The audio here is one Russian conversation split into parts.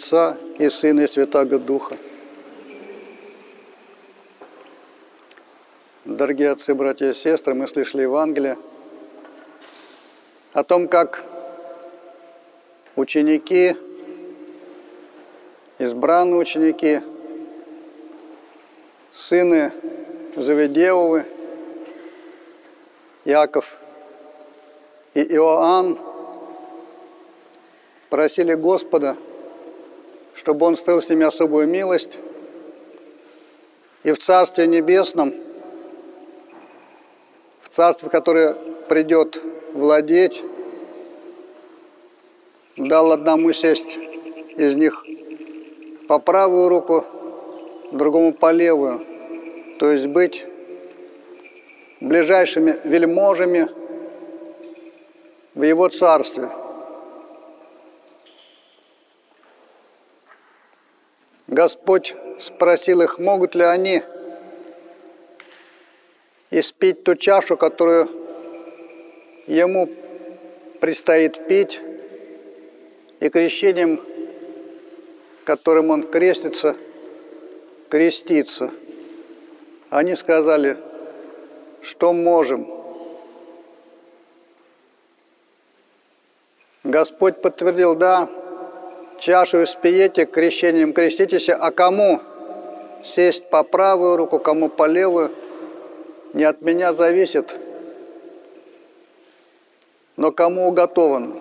Отца и Сына и Святаго Духа. Дорогие отцы, братья и сестры, мы слышали Евангелие о том, как ученики, избранные ученики, сыны Заведеовы, Яков и Иоанн просили Господа, чтобы Он строил с ними особую милость, и в Царстве Небесном, в Царстве, которое придет владеть, дал одному сесть из них по правую руку, другому по левую, то есть быть ближайшими вельможами в его царстве. Господь спросил их, могут ли они испить ту чашу, которую ему предстоит пить, и крещением, которым он крестится, креститься. Они сказали, что можем. Господь подтвердил, да, чашу испиете, крещением креститесь, а кому сесть по правую руку, кому по левую, не от меня зависит, но кому уготовано.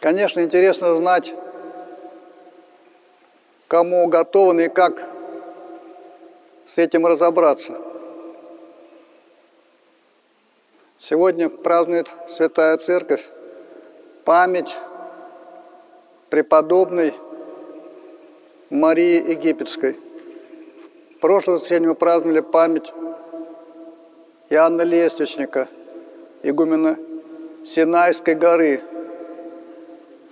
Конечно, интересно знать, кому уготовано и как с этим разобраться. Сегодня празднует Святая Церковь память преподобной Марии Египетской. В прошлое воскресенье мы праздновали память Иоанна Лествичника, игумена Синайской горы.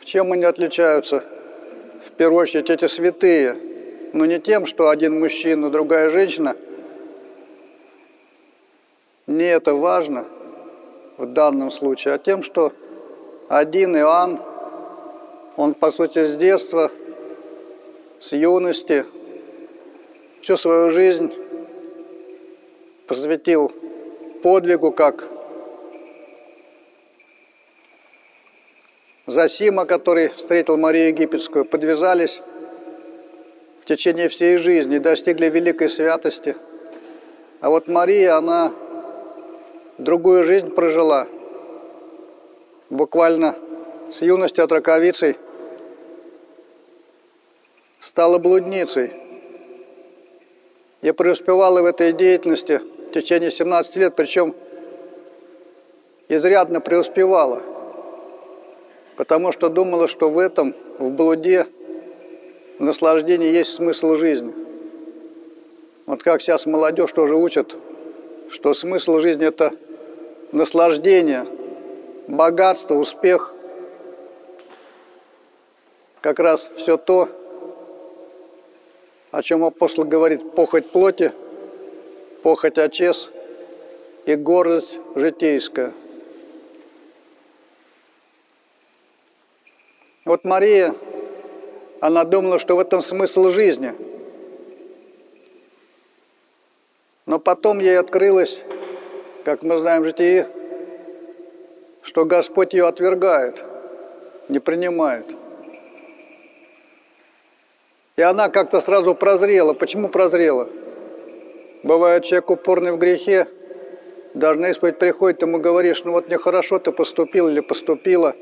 В чем они отличаются? В первую очередь эти святые, но не тем, что один мужчина, другая женщина. Не это важно в данном случае, а тем, что один Иоанн – он, по сути, с детства, с юности, всю свою жизнь посвятил подвигу, как Засима, который встретил Марию Египетскую, подвязались в течение всей жизни достигли великой святости. А вот Мария, она другую жизнь прожила, буквально с юности от раковицей стала блудницей. Я преуспевала в этой деятельности в течение 17 лет, причем изрядно преуспевала, потому что думала, что в этом, в блуде, в наслаждении есть смысл жизни. Вот как сейчас молодежь тоже учат, что смысл жизни – это наслаждение, богатство, успех. Как раз все то, о чем апостол говорит, похоть плоти, похоть очес и гордость житейская. Вот Мария, она думала, что в этом смысл жизни. Но потом ей открылось, как мы знаем в житии, что Господь ее отвергает, не принимает – и она как-то сразу прозрела. Почему прозрела? Бывает, человек упорный в грехе, даже на исповедь приходит, ему говоришь, ну вот нехорошо ты поступил или поступила.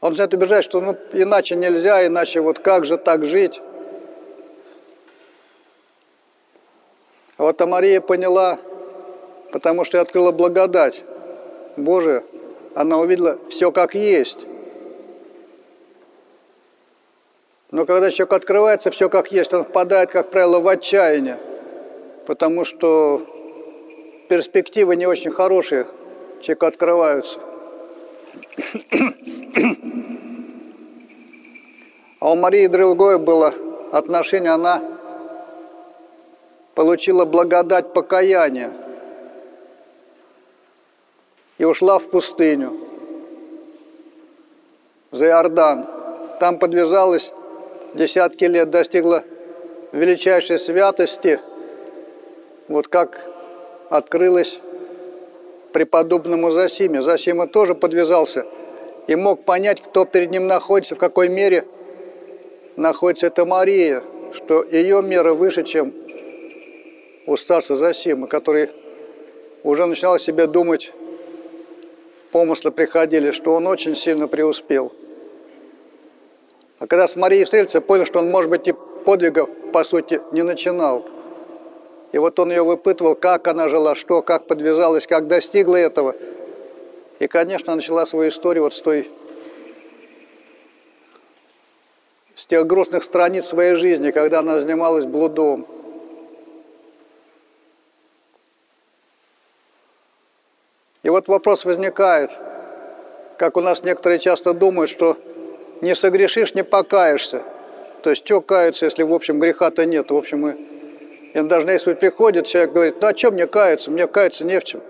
Он начинает убежать, что ну иначе нельзя, иначе вот как же так жить. А вот а Мария поняла, потому что открыла благодать Божия, она увидела все как есть. Но когда человек открывается, все как есть, он впадает, как правило, в отчаяние, потому что перспективы не очень хорошие, человеку открываются. А у Марии другое было отношение, она получила благодать покаяния и ушла в пустыню. за Иордан. Там подвязалась десятки лет, достигла величайшей святости, вот как открылась преподобному Засиме. Засима тоже подвязался и мог понять, кто перед ним находится, в какой мере находится эта Мария, что ее мера выше, чем у старца Засима, который уже начинал себе думать, помыслы приходили, что он очень сильно преуспел. А когда с Марией встретился, понял, что он, может быть, и подвигов, по сути, не начинал. И вот он ее выпытывал, как она жила, что, как подвязалась, как достигла этого. И, конечно, начала свою историю вот с той, с тех грустных страниц своей жизни, когда она занималась блудом. И вот вопрос возникает, как у нас некоторые часто думают, что не согрешишь, не покаешься. То есть, что каяться, если, в общем, греха-то нет? В общем, мы и даже если приходит, человек говорит, ну а чем мне каяться? Мне каяться не в чем.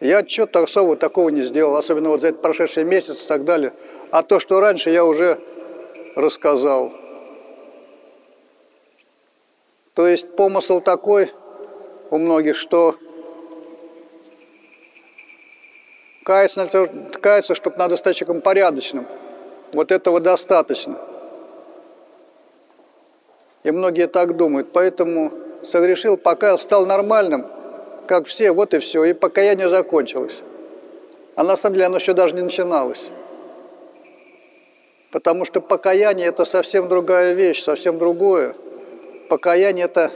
Я что-то особо такого не сделал, особенно вот за этот прошедший месяц и так далее. А то, что раньше, я уже рассказал. То есть помысл такой у многих, что каяться, каяться чтобы надо стать человеком порядочным. Вот этого достаточно. И многие так думают. Поэтому согрешил, пока стал нормальным, как все, вот и все. И покаяние закончилось. А на самом деле оно еще даже не начиналось. Потому что покаяние – это совсем другая вещь, совсем другое. Покаяние – это…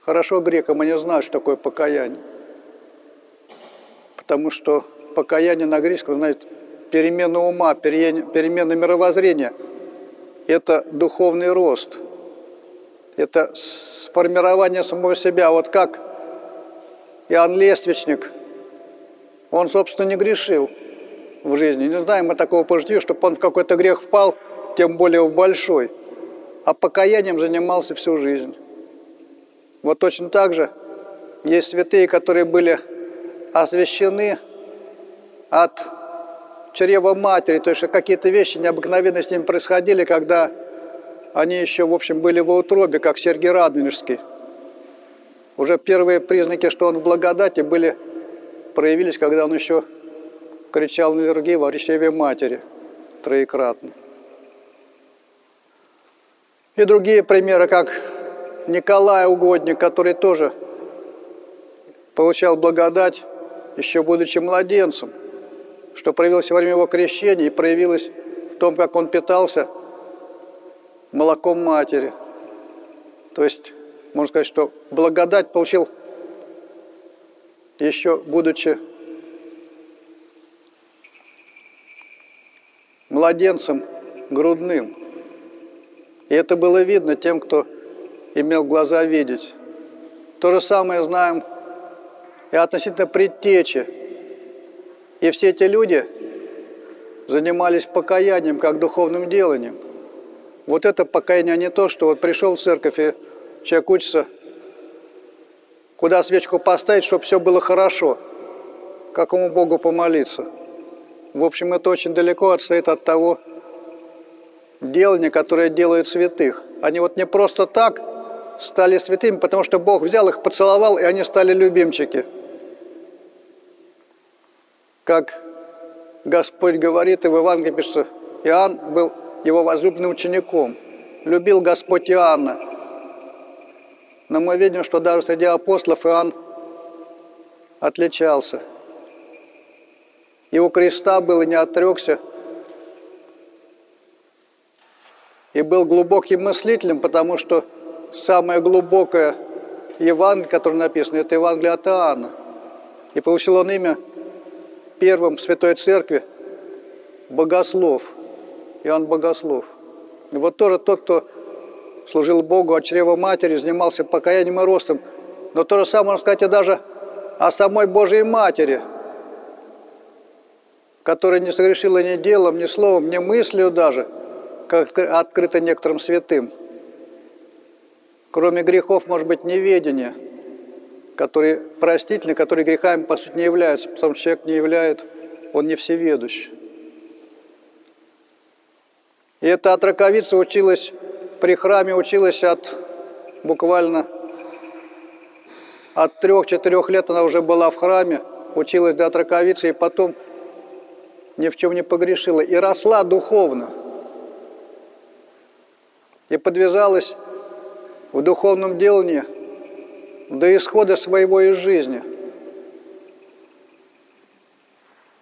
Хорошо грекам они знают, что такое покаяние. Потому что покаяние на греческом, знаете, перемена ума, перемена мировоззрения – это духовный рост, это сформирование самого себя. Вот как Иоанн Лествичник, он, собственно, не грешил в жизни. Не знаем мы такого пожития, чтобы он в какой-то грех впал, тем более в большой. А покаянием занимался всю жизнь. Вот точно так же есть святые, которые были освящены от чрева матери, то есть какие-то вещи необыкновенные с ним происходили, когда они еще, в общем, были в утробе, как Сергий Радонежский. Уже первые признаки, что он в благодати, были, проявились, когда он еще кричал на литургии во чреве матери троекратно. И другие примеры, как Николай Угодник, который тоже получал благодать, еще будучи младенцем – что проявилось во время его крещения и проявилось в том, как он питался молоком матери. То есть, можно сказать, что благодать получил еще будучи младенцем грудным. И это было видно тем, кто имел глаза видеть. То же самое знаем и относительно предтечи и все эти люди занимались покаянием как духовным деланием. Вот это покаяние а не то, что вот пришел в церковь и человек учится, куда свечку поставить, чтобы все было хорошо, какому Богу помолиться. В общем, это очень далеко отстоит от того делания, которое делают святых. Они вот не просто так стали святыми, потому что Бог взял их, поцеловал, и они стали любимчики – как Господь говорит, и в Евангелии пишется, Иоанн был его возлюбленным учеником. Любил Господь Иоанна. Но мы видим, что даже среди апостолов Иоанн отличался. И у креста был и не отрекся, и был глубоким мыслителем, потому что самое глубокое Евангелие, которое написано, это Евангелие от Иоанна. И получил он имя первым в Святой Церкви богослов, Иоанн Богослов. И вот тоже тот, кто служил Богу от чрева матери, занимался покаянием и ростом. Но то же самое можно сказать и даже о самой Божьей Матери, которая не согрешила ни делом, ни словом, ни мыслью даже, как открыто некоторым святым. Кроме грехов, может быть, неведение – которые простительны, которые грехами, по сути, не являются, потому что человек не являет Он не всеведущ. И эта отраковица училась при храме, училась от буквально от трех-четырех лет она уже была в храме, училась до отраковицы, и потом ни в чем не погрешила. И росла духовно. И подвязалась в духовном делании до исхода своего из жизни.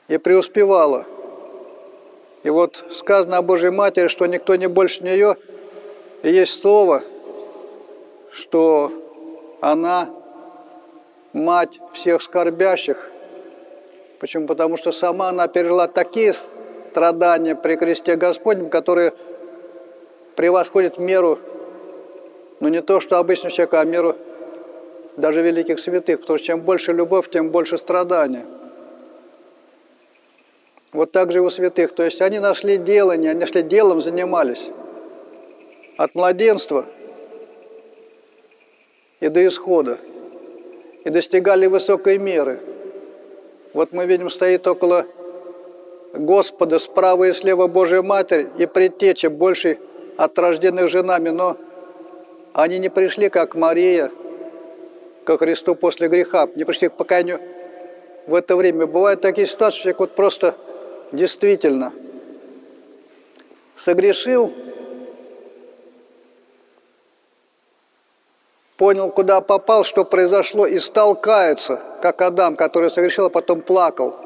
И преуспевала. И вот сказано о Божьей Матери, что никто не больше нее, и есть слово, что она мать всех скорбящих. Почему? Потому что сама она пережила такие страдания при кресте Господнем, которые превосходят меру, ну не то, что обычного человека, а меру даже великих святых, потому что чем больше любовь, тем больше страдания. Вот так же и у святых. То есть они нашли делание, они нашли делом, занимались. От младенства и до исхода и достигали высокой меры. Вот мы видим, стоит около Господа справа и слева Божия Матерь и предтеча больше от рожденных женами, но они не пришли, как Мария, ко Христу после греха, не пришли к покаянию в это время. Бывают такие ситуации, что вот просто действительно согрешил, понял, куда попал, что произошло, и стал каяться, как Адам, который согрешил, а потом плакал.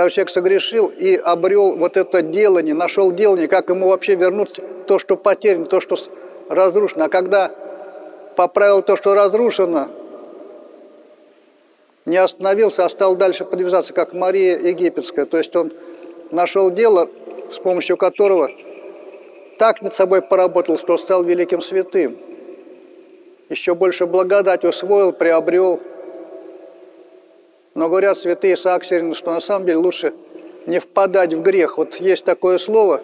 Так человек согрешил и обрел вот это делание, нашел делание, как ему вообще вернуть то, что потеряно, то, что разрушено. А когда поправил то, что разрушено, не остановился, а стал дальше подвязаться, как Мария Египетская. То есть он нашел дело, с помощью которого так над собой поработал, что стал великим святым. Еще больше благодать усвоил, приобрел. Но говорят святые Саксерины, что на самом деле лучше не впадать в грех. Вот есть такое слово,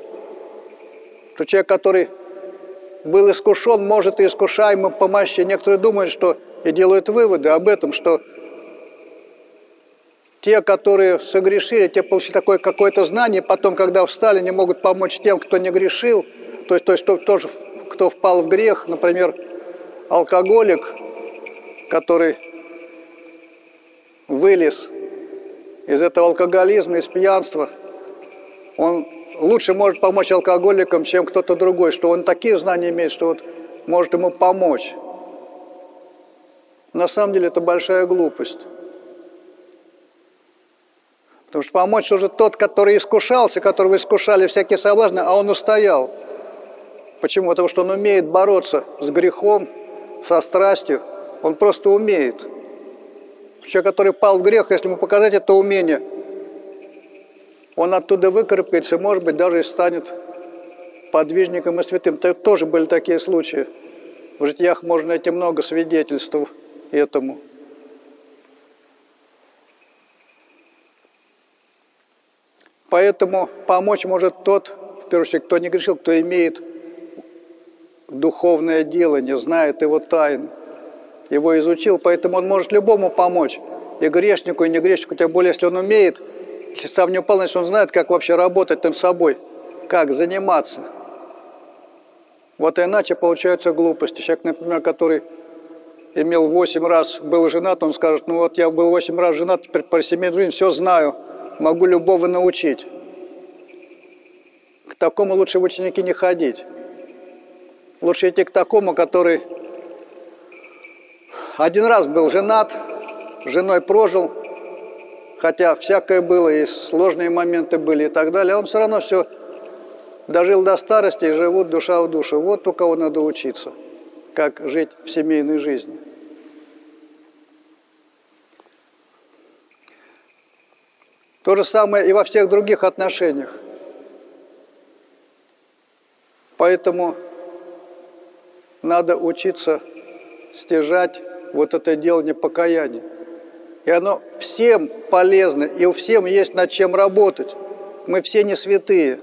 что человек, который был искушен, может и искушаемым помощи. Некоторые думают, что и делают выводы об этом, что те, которые согрешили, те получили такое какое-то знание, потом, когда встали, не могут помочь тем, кто не грешил – то есть, то есть тоже, кто впал в грех, например, алкоголик, который вылез из этого алкоголизма, из пьянства, он лучше может помочь алкоголикам, чем кто-то другой, что он такие знания имеет, что вот может ему помочь. На самом деле это большая глупость. Потому что помочь уже тот, который искушался, которого искушали всякие соблазны, а он устоял – Почему? Потому что он умеет бороться с грехом, со страстью. Он просто умеет. Человек, который пал в грех, если ему показать это умение, он оттуда выкарабкается, может быть, даже и станет подвижником и святым. То тоже были такие случаи. В житиях можно найти много свидетельств этому. Поэтому помочь может тот, в первую очередь, кто не грешил, кто имеет духовное дело, не знает его тайны. Его изучил, поэтому он может любому помочь. И грешнику, и не грешнику, тем более, если он умеет, если сам не упал, значит, он знает, как вообще работать над собой, как заниматься. Вот иначе получаются глупости. Человек, например, который имел восемь раз, был женат, он скажет, ну вот я был восемь раз женат, теперь про семейную жизнь все знаю, могу любого научить. К такому лучше в ученики не ходить. Лучше идти к такому, который один раз был женат, женой прожил, хотя всякое было, и сложные моменты были и так далее, а он все равно все дожил до старости и живут душа в душу. Вот у кого надо учиться, как жить в семейной жизни. То же самое и во всех других отношениях. Поэтому надо учиться стяжать вот это делание покаяния. И оно всем полезно, и у всем есть над чем работать. Мы все не святые.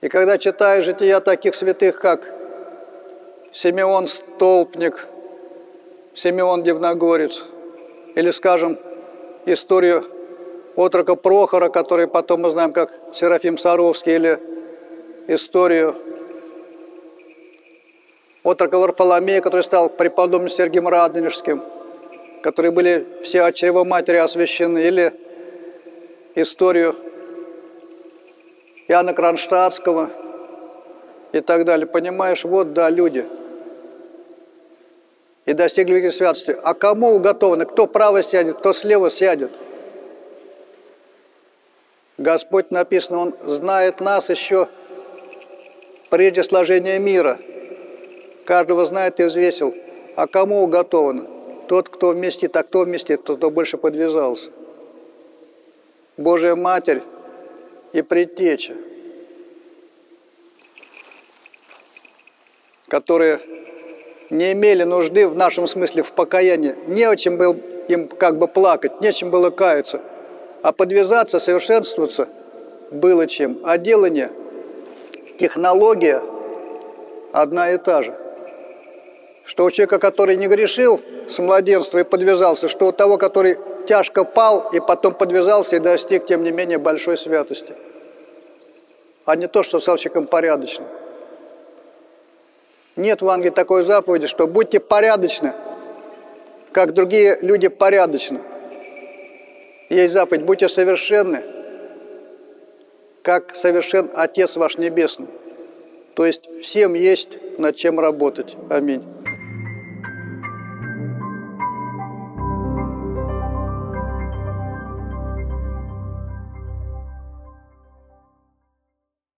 И когда читаешь жития таких святых, как Симеон Столпник, Симеон Дивногорец, Или, скажем, историю отрока Прохора, который потом мы знаем как Серафим Саровский, или историю отрока Варфоломея, который стал преподобным Сергием Радонежским, которые были все от чрева матери освящены, или историю Иоанна Кронштадтского и так далее. Понимаешь, вот, да, люди. И достигли великой святости. А кому уготовано? Кто право сядет, кто слева сядет? Господь написано, Он знает нас еще прежде сложения мира. Каждого знает и взвесил. А кому уготовано? Тот, кто вместит, а кто вместит, тот, кто больше подвязался. Божья Матерь и Предтеча, которые не имели нужды в нашем смысле в покаянии, не о чем было им как бы плакать, нечем было каяться, а подвязаться, совершенствоваться было чем. А делание, технология одна и та же. Что у человека, который не грешил с младенства и подвязался, что у того, который тяжко пал и потом подвязался и достиг, тем не менее, большой святости. А не то, что стал человеком порядочным. Нет в Англии такой заповеди, что будьте порядочны, как другие люди порядочны. Есть заповедь, будьте совершенны, как совершен Отец ваш Небесный. То есть всем есть над чем работать. Аминь.